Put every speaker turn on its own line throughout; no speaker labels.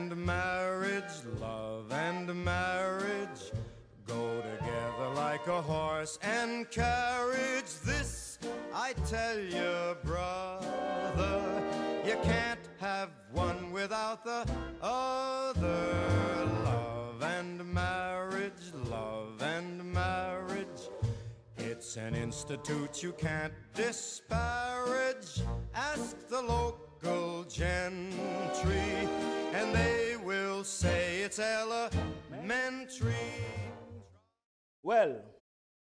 and marriage, love and marriage go together like a horse and carriage. This I tell you, brother, you can't have one without the other. Love and marriage, love and marriage. It's an institute you can't disparage. Ask the local gentry, elementary.
Well,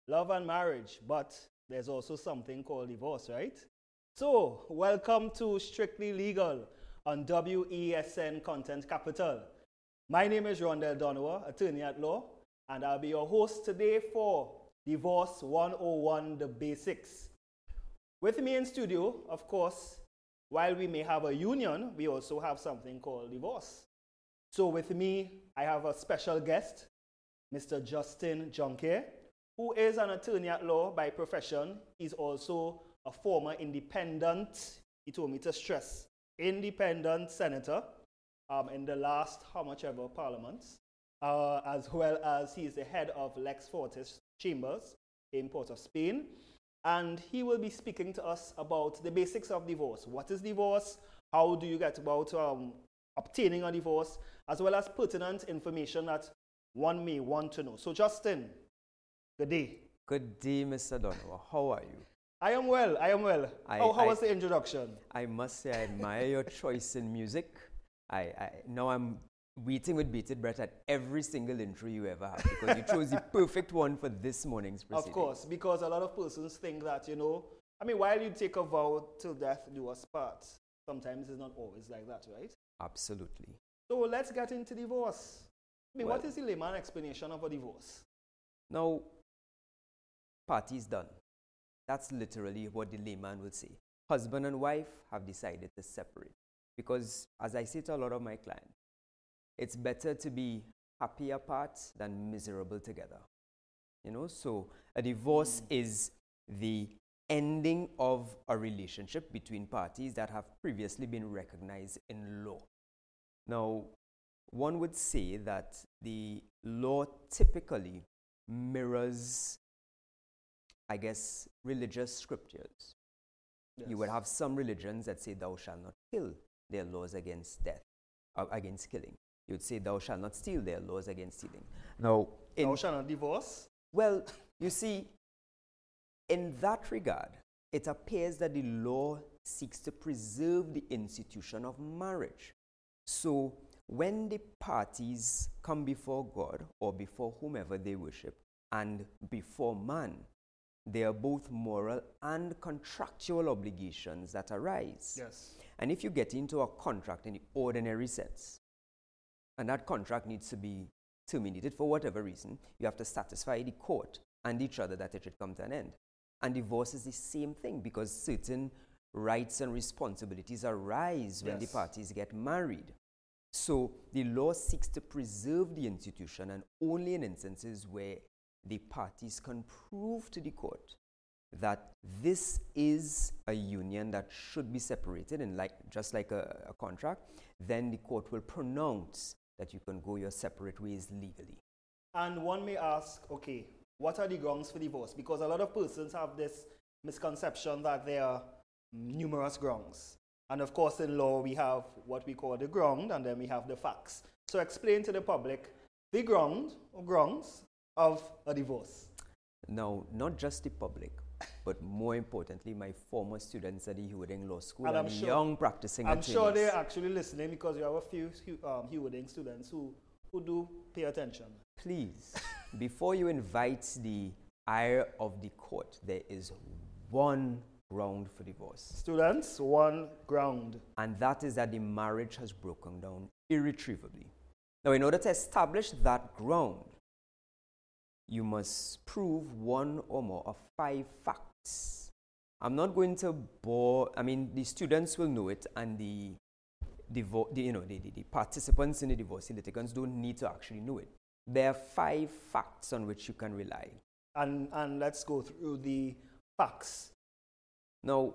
love and marriage, but there's also something called divorce, right? So, welcome to Strictly Legal on WESN Content Capital. My name is Rondell Donowa, attorney at law, and I'll be your host today for Divorce 101 The Basics. With me in studio, of course, while we may have a union, we also have something called divorce. So, with me, I have a special guest, Mr. Justin Junker, who is an attorney at law by profession. He's also a former independent, he told me to stress, independent senator um, in the last how much ever parliaments, uh, as well as he is the head of Lex Fortis Chambers in Port of Spain. And he will be speaking to us about the basics of divorce. What is divorce? How do you get about um, obtaining a divorce? As well as pertinent information that one may want to know. So, Justin, good day.
Good day, Mr. Donovan. How are you?
I am well. I am well.
I-
how how
I-
was the introduction?
I must say, I admire your choice in music. I, I now I'm waiting with bated breath at every single intro you ever have because you chose the perfect one for this morning's proceeding.
Of course, because a lot of persons think that, you know, I mean, while you take a vow till death do us part, sometimes it's not always like that, right?
Absolutely.
So let's get into divorce. I mean,
Well-
is the layman explanation of a divorce?
Now, party's done. That's literally what the layman will say. Husband and wife have decided to separate. Because, as I say to a lot of my clients, it's better to be happy apart than miserable together. You know, so a divorce mm. is the ending of a relationship between parties that have previously been recognized in law. Now, one would say that the law typically mirrors, I guess, religious scriptures. You would have some religions that say, Thou shalt not kill, their laws against death, uh, against killing. You would say, Thou shalt not steal, their laws against stealing. Now, in,
Thou shalt not divorce.
well, you see, in that regard, it appears that the law seeks to preserve the institution of marriage. So, when the parties come before God or before whomever they worship and before man, there are both moral and contractual obligations that arise.
Yes.
And if you get into a contract in the ordinary sense, and that contract needs to be terminated for whatever reason, you have to satisfy the court and each other that it should come to an end. And divorce is the same thing because certain rights and responsibilities arise when the parties get married. So the law seeks to preserve the institution and only in instances where the parties can prove to the court that this is a union that should be separated and like just like a, a contract, then the court will pronounce that you can go your separate ways legally.
And one may ask, okay, what are the grounds for divorce? Because a lot of persons have this misconception that there are numerous grounds. And of course, in law, we have what we call the ground, and then we have the facts. So explain to the public the ground or grounds of a divorce.
Now, not just the public, but more importantly, my former students at the Hugh Wooding Law School
And
and,
I'm sure-
young practicing
I'm
attorneys.
sure they're actually listening because you have a few um, Hugh Wooding students who, who do pay attention.
Please, before you invite the ire of the court, there is one ground for divorce.
Students, one ground.
and that is that the marriage has broken down irretrievably. Now, in order to establish that ground, you must prove one or more of five facts. I'm not going to bore, I mean, the students will know it, and the, the, you know, the, the, the participants in the divorce the litigants don't need to actually know it. There are five facts on which you can rely.
And, and let's go through the facts.
Now,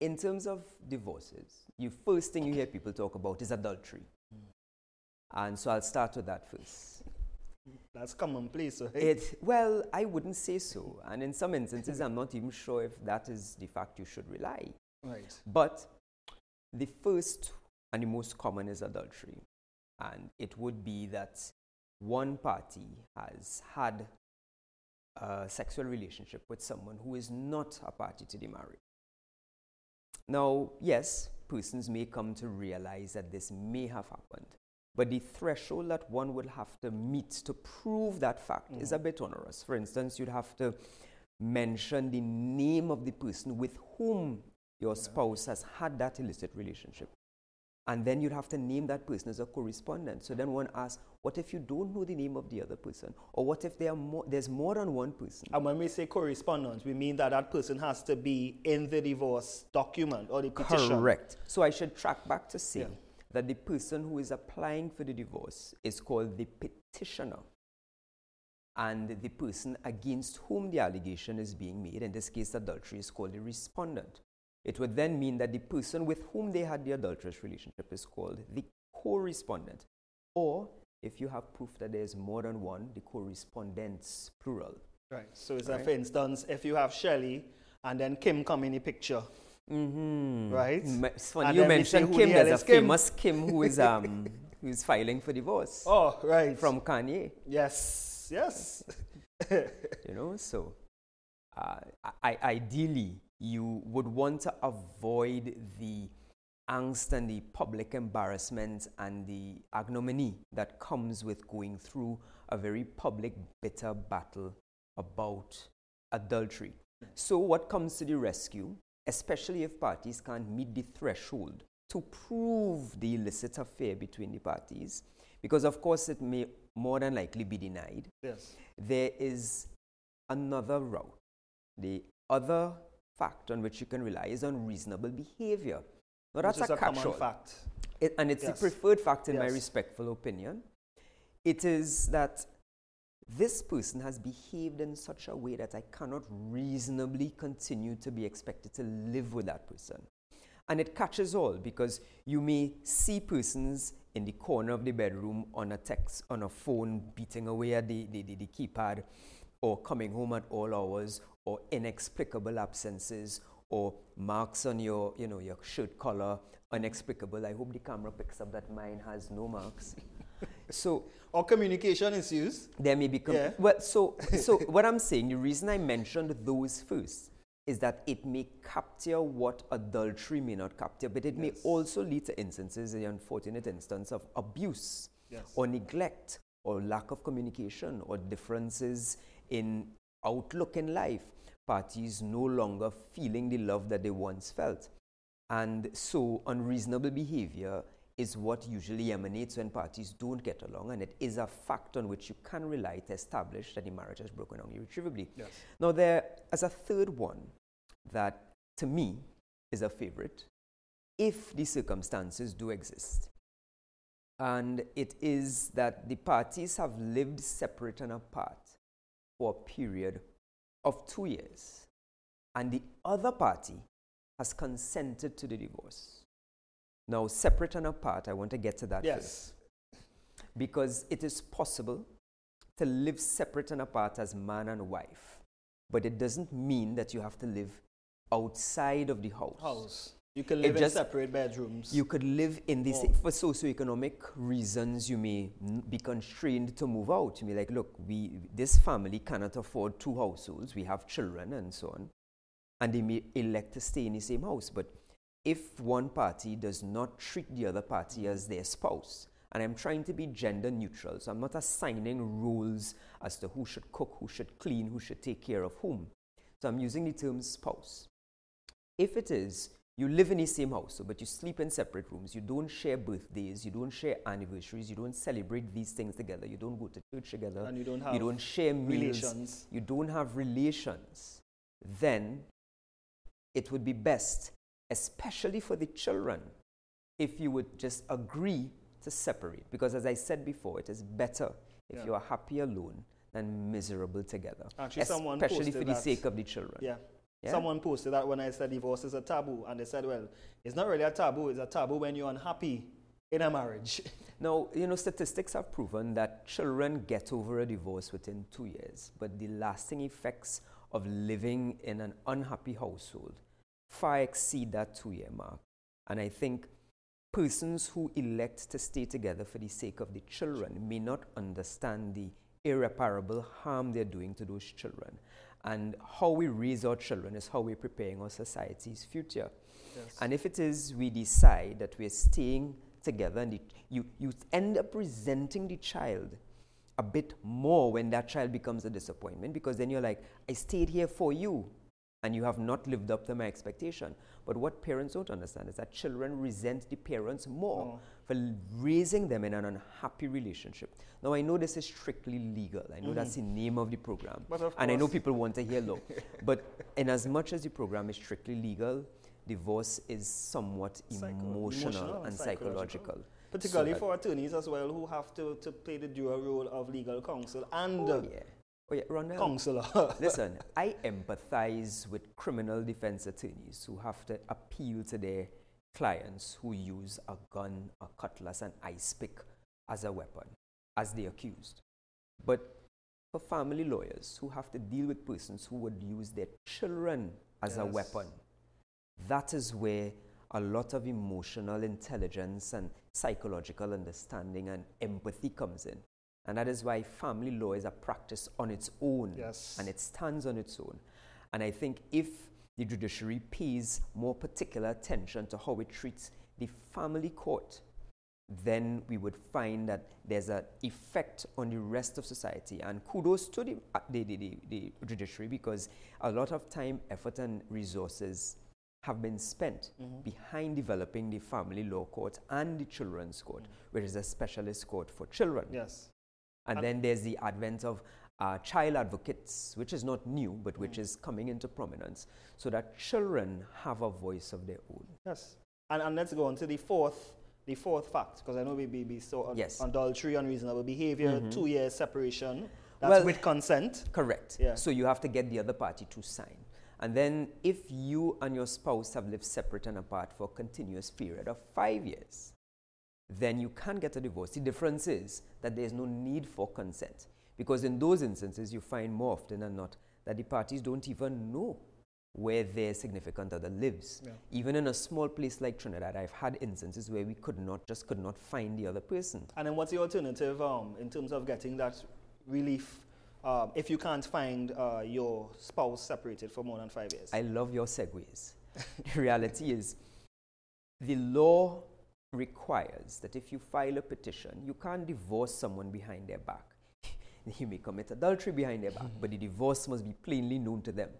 in terms of divorces, the first thing you hear people talk about is adultery. And so I'll start with that first.
That's commonplace, right?
It, well, I wouldn't say so. And in some instances, I'm not even sure if that is the fact you should rely.
right.
But the first and the most common is adultery. And it would be that one party has had a sexual relationship with someone who is not a party to the marriage. Now, yes, persons may come to realize that this may have happened, but the threshold that one would have to meet to prove that fact is a mm. bit onerous. For instance, you'd have to mention the name of the person with whom your spouse has had that illicit relationship. And then you'd have to name that person as a co-respondent. So then one asks, what if you don't know the name of the other person? Or what if there are more, there's more than one person?
And when we say co-respondent, we mean that that person has to be in the divorce document or the petition.
Correct. So I should track back to say
Yeah.
that the person who is applying for the divorce is called the petitioner. And the person against whom the allegation is being made, in this case adultery, is called the respondent. It would then mean that the person with whom they had the adulterous relationship is called the co-respondent. Or if you have proof that there is more than one, the co-respondents, plural.
Right. So it's a,
Right.
for instance, if you have Shelley and then Kim come in the picture,
Mm-hmm.
Right.
It's funny
And
you
then we say
mentioned
the
Kim. There's a
Kim?
famous Kim who is um who is filing for divorce
oh, right.
from Kanye.
yes, yes.
You know, so uh, I, ideally you would want to avoid the angst and the public embarrassment and the ignominy that comes with going through a very public, bitter battle about adultery. So, what comes to the rescue, especially if parties can't meet the threshold to prove the illicit affair between the parties, because of course it may more than likely be denied,
yes.
there is another route. The other fact on which you can rely is on reasonable behavior. Now, that's a,
a common fact.
It- and it's
Yes.
the preferred fact in my respectful opinion. It is that this person has behaved in such a way that I cannot reasonably continue to be expected to live with that person. And it catches all because you may see persons in the corner of the bedroom on a text, on a phone, beating away at the, the, the, the keypad, or coming home at all hours, or inexplicable absences, or marks on your, you know, your shirt collar, inexplicable. I hope the camera picks up that mine has no marks. so
Or communication issues.
there may be com-
Yeah.
well so so what i'm saying the reason i mentioned those first is that it may capture what adultery may not capture but it may also lead to instances the unfortunate instance of abuse
Yes.
or neglect or lack of communication or differences in outlook in life parties no longer feeling the love that they once felt and so unreasonable behavior is what usually emanates when parties don't get along, and it is a fact on which you can rely to establish that the marriage has broken down irretrievably.
Yes.
Now, there as a third one that to me is a favorite, if the circumstances do exist. And it is that the parties have lived separate and apart for a period of two years, and the other party has consented to the divorce. Now, separate and apart, I want to get to that first
Yes.
because it is possible to live separate and apart as man and wife, but it doesn't mean that you have to live outside of the house.
House. You can
It
live in
just-
separate bedrooms.
You could live in the
Oh.
for socioeconomic reasons. You may be constrained to move out. You may like, look, we this family cannot afford two households. We have children and so on, and they may elect to stay in the same house. But if one party does not treat the other party as their spouse, and I'm trying to be gender neutral, so I'm not assigning rules as to who should cook, who should clean, who should take care of whom. So I'm using the term spouse. If it is you live in the same house, but you sleep in separate rooms, you don't share birthdays, you don't share anniversaries, you don't celebrate these things together, you don't go to church together,
and you don't have
you don't share meals,
relations.
you don't have relations, then it would be best, especially for the children, if you would just agree to separate. Because as I said before, it is better if
Yeah.
you are happy alone than miserable together.
Actually, someone
especially for the sake of the children.
Yeah.
Yeah.
Someone posted that when I said divorce is a taboo, and they said, well, it's not really a taboo, it's a taboo when you're unhappy in a marriage.
Now, you know, statistics have proven that children get over a divorce within two years, but the lasting effects of living in an unhappy household far exceed that two year mark. And I think persons who elect to stay together for the sake of the children may not understand the irreparable harm they're doing to those children. And how we raise our children is how we're preparing our society's future.
Yes.
And if it is we decide that we're staying together and the, you, you end up resenting the child a bit more when that child becomes a disappointment because then you're like, I stayed here for you and you have not lived up to my expectation. But what parents don't understand is that children resent the parents more
Oh.
for raising them in an unhappy relationship. Now, I know this is strictly legal. I know mm-hmm. that's the name of the program.
But of
and I know people want to hear law. but in as much as the program is strictly legal, divorce is somewhat
Psycho-
emotional,
emotional and psychological.
psychological.
Particularly
So
for attorneys as well, who have to, to play the dual role of legal counsel and
Oh, yeah. Oh, yeah, Ronald.
counselor.
Listen, I empathize with criminal defense attorneys who have to appeal to their clients who use a gun, a cutlass, an ice pick as a weapon, as the accused. But for family lawyers who have to deal with persons who would use their children as a weapon, that is where a lot of emotional intelligence and psychological understanding and empathy comes in. And that is why family law is a practice on its own
Yes.
and it stands on its own. And I think if the judiciary pays more particular attention to how it treats the family court, then we would find that there's an effect on the rest of society. And kudos to the, uh, the, the, the, the judiciary because a lot of time, effort, and resources have been spent behind developing the family law court and the children's court, which is a specialist court for children.
yes.
And
And-
then there's the advent of uh, child advocates, which is not new, but which is coming into prominence, so that children have a voice of their own.
Yes. And, and let's go on to the fourth, the fourth fact, because I know we be, be so un-
Yes.
adultery, unreasonable behavior,
Mhm.
two years separation. That's
Well-
with consent.
Correct.
Yeah.
So you have to get the other party to sign. And then if you and your spouse have lived separate and apart for a continuous period of five years, then you can get a divorce. The difference is that there's no need for consent. Because in those instances, you find more often than not that the parties don't even know where their significant other lives.
Yeah.
Even in a small place like Trinidad, I've had instances where we could not, just could not find the other person.
And then what's the alternative um, in terms of getting that relief um, if you can't find uh, your spouse separated for more than five years?
I love your segues. the reality is, the law requires that if you file a petition, you can't divorce someone behind their back. you may commit adultery behind their back, but the divorce must be plainly known to them.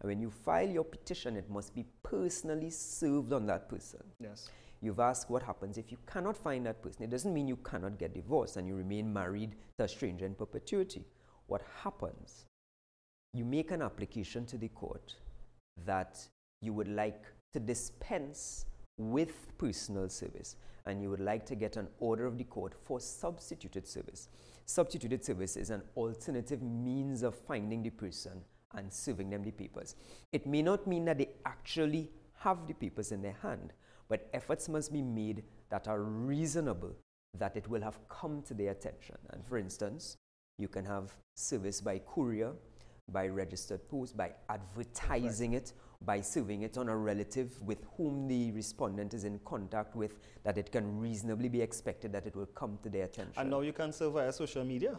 And when you file your petition, it must be personally served on that person.
yes.
You've asked what happens if you cannot find that person. It doesn't mean you cannot get divorced and you remain married to a stranger in perpetuity. What happens? You make an application to the court that you would like to dispense with personal service and you would like to get an order of the court for substituted service. Substituted service is an alternative means of finding the person and serving them the papers. It may not mean that they actually have the papers in their hand, but efforts must be made that are reasonable that it will have come to their attention. And for instance, you can have service by courier, by registered post, by advertising it, by serving it on a relative with whom the respondent is in contact with, that it can reasonably be expected that it will come to their attention.
And now you can serve via social media.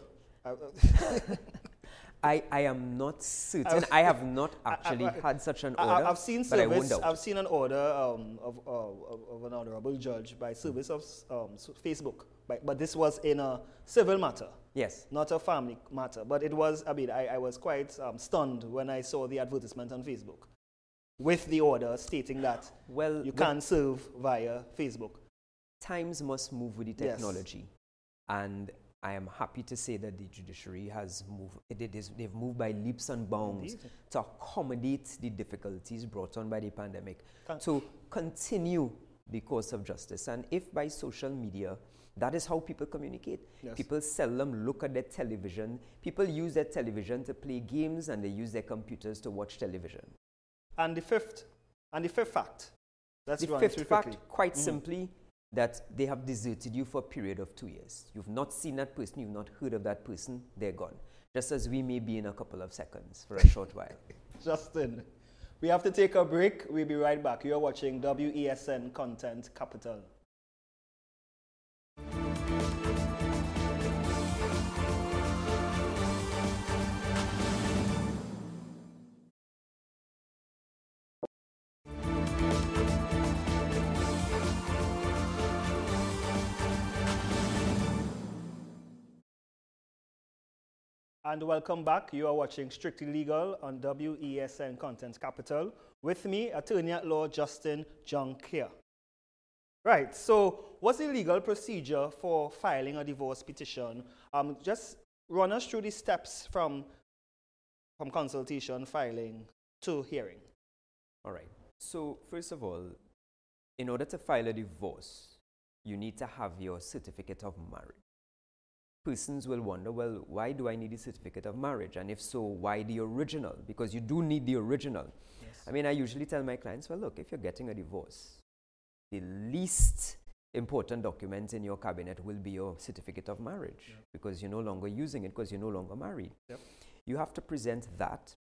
I, I am not certain. I have not
I-
actually
I-
had such an order.
I- I've seen
I
service. I've seen an order um, of, uh, of, of an honorable judge by service of um, Facebook, but, but this was in a civil matter,
Yes.
not a family matter. But it was. I mean, I, I was quite um, stunned when I saw the advertisement on Facebook, with the order stating that
Well,
you
with
can serve via Facebook.
times must move with the
Yes.
technology. And I am happy to say that the judiciary has moved, it, it is, they've moved by leaps and bounds
Indeed.
to accommodate the difficulties brought on by the pandemic, to continue the course of justice. And if by social media, that is how people communicate.
Yes.
People seldom look at their television. People use their television to play games and they use their computers to watch television.
And the fifth, and the fifth fact. Let's
the fifth fact,
quickly.
quite
Mhm.
simply, that they have deserted you for a period of two years. You've not seen that person, you've not heard of that person, they're gone. Just as we may be in a couple of seconds for a short while.
Justin, we have to take a break. We'll be right back. You're watching WESN Content Capital. And welcome back. You are watching Strictly Legal on WESN Content Capital. With me, attorney at law Justin John Junkier. Right, so what's the legal procedure for filing a divorce petition? Um, just run us through the steps from, from consultation, filing to hearing.
All right. So, first of all, in order to file a divorce, you need to have your certificate of marriage. Persons will wonder, well, why do I need a certificate of marriage? And if so, why the original? Because you do need the original. I mean, I usually tell my clients, well, look, if you're getting a divorce, the least important document in your cabinet will be your certificate of marriage
Yeah.
because you're no longer using it because you're no longer married.
Yep.
You have to present that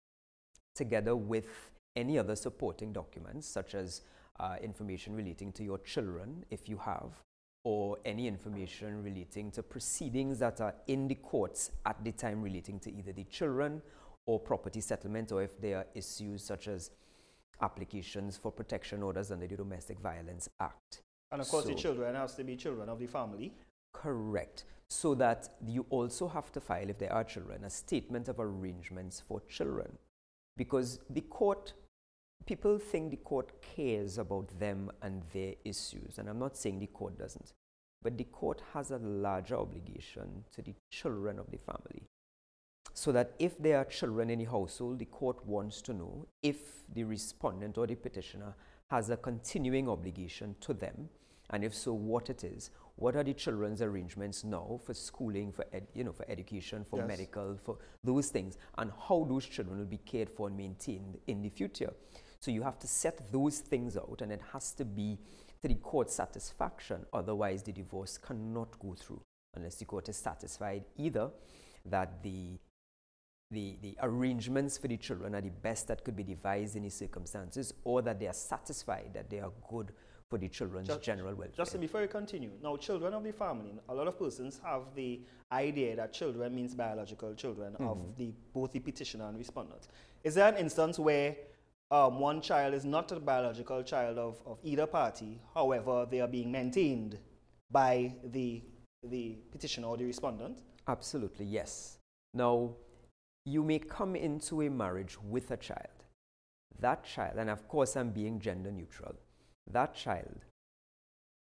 together with any other supporting documents, such as uh, information relating to your children, if you have, or any information relating to proceedings that are in the courts at the time relating to either the children or property settlement, or if there are issues such as applications for protection orders under the Domestic Violence Act.
And of course, the
So-
children has to be children of the family.
Correct. So that you also have to file, if there are children, a statement of arrangements for children. Because the court, people think the court cares about them and their issues. And I'm not saying the court doesn't. But the court has a larger obligation to the children of the family. So that if there are children in the household, the court wants to know if the respondent or the petitioner has a continuing obligation to them, and if so, what it is. What are the children's arrangements now for schooling, for ed, you know, for education, for
Yes.
medical, for those things, and how those children will be cared for and maintained in the future. So you have to set those things out, and it has to be to the court's satisfaction. Otherwise, the divorce cannot go through unless the court is satisfied either that the the, the arrangements for the children are the best that could be devised in these circumstances, or that they are satisfied that they are good for the children's
Ju-
general welfare.
Justin, before you continue, now children of the family, a lot of persons have the idea that children means biological children
Mm-hmm.
of the both the petitioner and respondent. Is there an instance where um, one child is not a biological child of, of either party, however, they are being maintained by the, the petitioner or the respondent?
Absolutely, yes. Now, you may come into a marriage with a child. That child, and of course, I'm being gender neutral, that child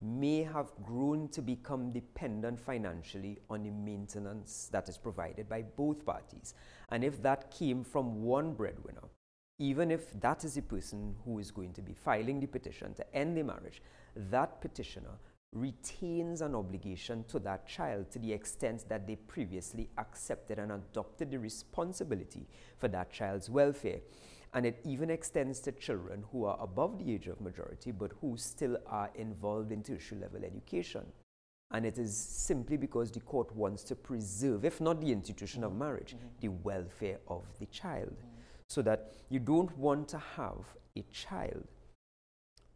may have grown to become dependent financially on the maintenance that is provided by both parties. And if that came from one breadwinner, even if that is the person who is going to be filing the petition to end the marriage, that petitioner retains an obligation to that child to the extent that they previously accepted and adopted the responsibility for that child's welfare. And it even extends to children who are above the age of majority but who still are involved in tertiary level education. And it is simply because the court wants to preserve, if not the institution of marriage, mm-hmm. the welfare of the child. So that you don't want to have a child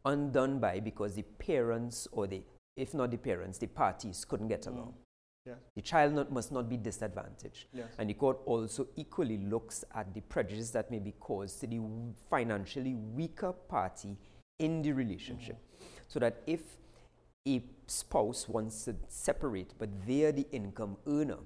undone by because the parents or the, if not the parents, the parties couldn't get along. Mm.
Yeah.
The child not, must not be disadvantaged.
Yes.
And the court also equally looks at the prejudice that may be caused to the financially weaker party in the relationship. Mm. So that if a spouse wants to separate, but they are the income earner,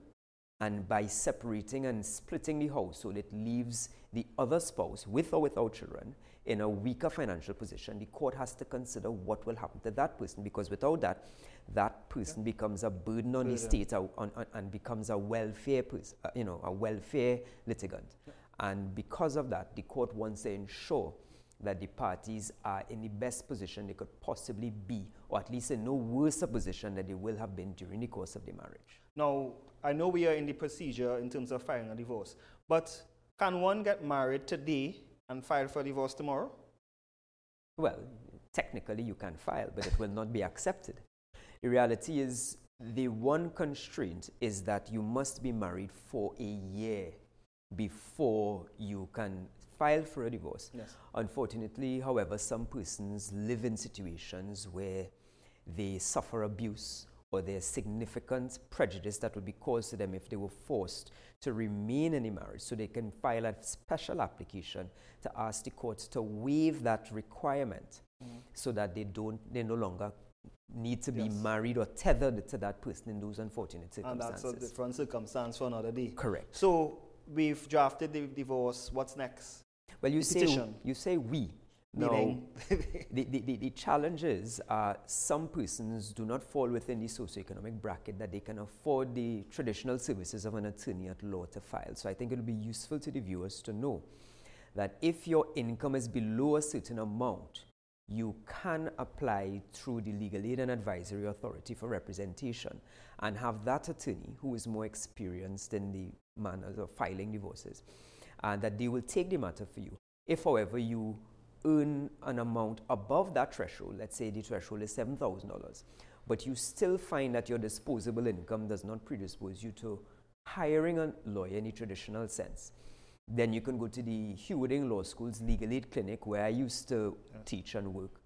and by separating and splitting the household, it leaves the other spouse, with or without children, in a weaker financial position. The court has to consider what will happen to that person because without that, that person becomes a burden on the state on, on, and becomes a welfare, pers- uh, you know, a welfare litigant. And because of that, the court wants to ensure that the parties are in the best position they could possibly be, or at least in no worse a position than they will have been during the course of the marriage.
Now, I know we are in the procedure in terms of filing a divorce, but can one get married today and file for divorce tomorrow?
well, technically you can file, but it will not be accepted. The reality is the one constraint is that you must be married for a year before you can file for a divorce.
Yes.
Unfortunately, however, some persons live in situations where they suffer abuse or there's significant prejudice that would be caused to them if they were forced to remain in a marriage. So they can file a special application to ask the courts to waive that requirement
Mm-hmm.
so that they don't they no longer need to be married or tethered to that person in those unfortunate circumstances.
And that's a different circumstance for another day.
Correct.
So we've drafted the divorce. What's next?
Well, you
The
say you say we.
Meaning,
the, the, the, the challenge is uh, some persons do not fall within the socioeconomic bracket that they can afford the traditional services of an attorney at law to file. So I think it will be useful to the viewers to know that if your income is below a certain amount, you can apply through the Legal Aid and Advisory Authority for representation and have that attorney who is more experienced in the manners of filing divorces and that they will take the matter for you. If, however, you earn an amount above that threshold, let's say the threshold is $7,000, but you still find that your disposable income does not predispose you to hiring a lawyer in the traditional sense, then you can go to the Hugh Wooding Law School's Legal Aid Clinic where I used to teach and work.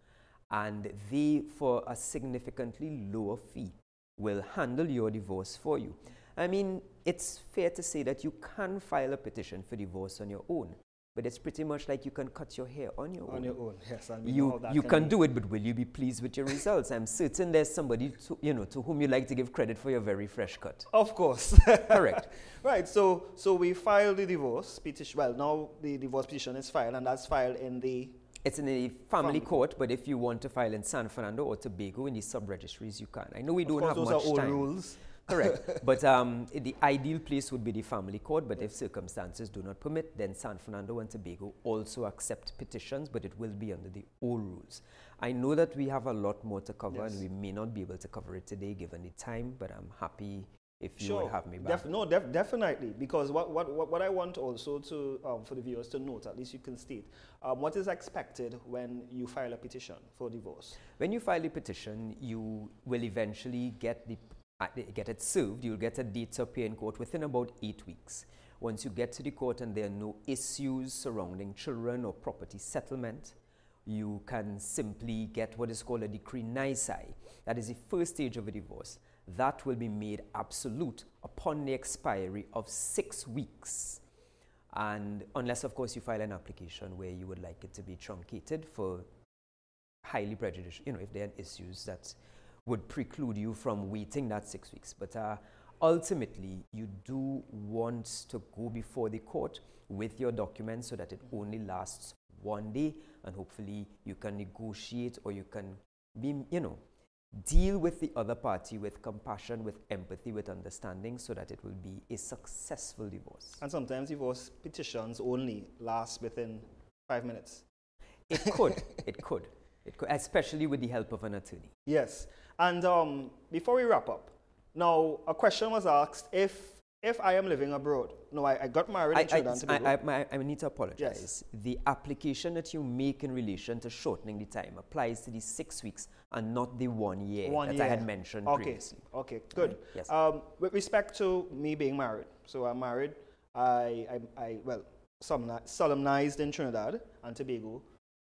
And they, for a significantly lower fee, will handle your divorce for you. I mean, it's fair to say that you can file a petition for divorce on your own, but it's pretty much like you can cut your hair on your
on
own.
On your own, yes. We know
You,
that
you can
be.
do it, but will you be pleased with your results? I'm certain there's somebody to, you know, to whom you like to give credit for your very fresh cut.
Of course.
Correct.
right. So, so we filed the divorce petition. Well, now the divorce petition is filed, and that's filed in the.
It's in the family
Family.
court, but if you want to file in San Fernando or Tobago in the sub-registries, you can. I know we
Of
don't
course,
have
those
much
are old
time.
rules.
Correct. but um, the ideal place would be the family court, but if circumstances do not permit, then San Fernando and Tobago also accept petitions, but it will be under the old rules. I know that we have a lot more to cover,
Yes.
and we may not be able to cover it today given the time, but I'm happy if you
Sure.
would have me back.
Def- no, def- definitely. Because what, what, what, I want also to, um, for the viewers to note, at least you can state, um, what is expected when you file a petition for divorce?
When you file a petition, you will eventually get the Uh, get it served. You'll get a date to appear in court within about eight weeks. Once you get to the court and there are no issues surrounding children or property settlement, you can simply get what is called a decree nisi. That is the first stage of a divorce. That will be made absolute upon the expiry of six weeks. And unless, of course, you file an application where you would like it to be truncated for highly prejudicial, you know, if there are issues that would preclude you from waiting that six weeks. But uh, ultimately, you do want to go before the court with your documents so that it only lasts one day and hopefully you can negotiate or you can be, you know, deal with the other party with compassion, with empathy, with understanding so that it will be a successful divorce.
And sometimes divorce petitions only last within five minutes.
It could, it could, it could, especially with the help of an attorney.
Yes. And um, before we wrap up, now a question was asked if if I am living abroad. No, I, I got married
I,
in Trinidad and
I,
Tobago.
I, I, I need to apologize. Yes. The application that you make in relation to shortening the time applies to the six weeks and not the one year
One
that
year.
I had mentioned
okay.
previously.
Okay. Good.
Right, yes.
Um, with respect to me being married, so I'm married. I I, I well solemnized in Trinidad and Tobago.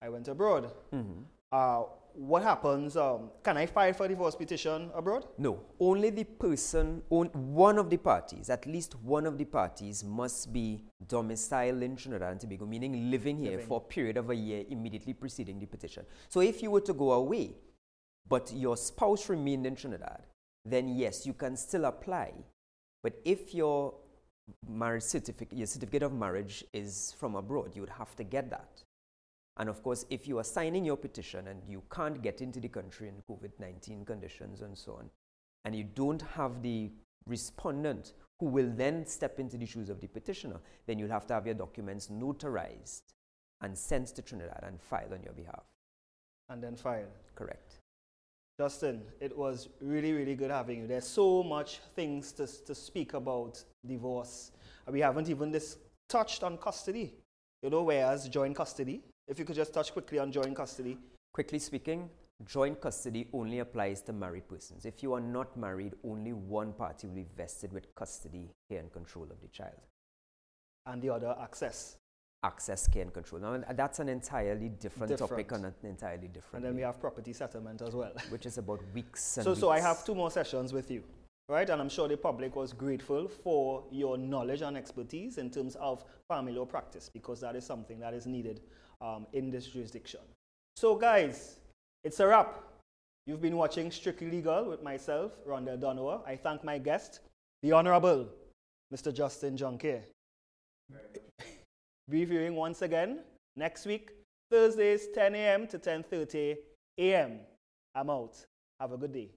I went abroad.
Mhm.
Uh, what happens? Um, can I file for divorce petition abroad?
No, only the person, on, one of the parties, at least one of the parties must be domiciled in Trinidad and Tobago, meaning living here
Living.
for a period of a year immediately preceding the petition. So if you were to go away, but your spouse remained in Trinidad, then yes, you can still apply. But if your marriage certificate, your certificate of marriage is from abroad, you would have to get that. And of course, if you are signing your petition and you can't get into the country in COVID 19 conditions and so on, and you don't have the respondent who will then step into the shoes of the petitioner, then you'll have to have your documents notarized and sent to Trinidad and filed on your behalf.
And then file.
Correct.
Justin, it was really, really good having you. There's so much things to, to speak about divorce. We haven't even this touched on custody. You know, whereas joint custody, if you could just touch quickly on joint custody.
Quickly speaking, joint custody only applies to married persons. If you are not married, only one party will be vested with custody, care, and control of the child.
And the other access.
Access, care, and control. Now, that's an entirely different,
Different.
topic on an entirely different.
And then we have property settlement as well.
which is about weeks and
So, so I have two more sessions with you, right? And I'm sure the public was grateful for your knowledge and expertise in terms of family law practice because that is something that is needed um, in this jurisdiction. So, guys, it's a wrap. You've been watching Strictly Legal with myself, Rhonda Donowa. I thank my guest, the Honorable Mr. Justin Junkier. Reviewing once again next week, Thursdays, 10 a.m. to 10:30 a.m. I'm out. Have a good day.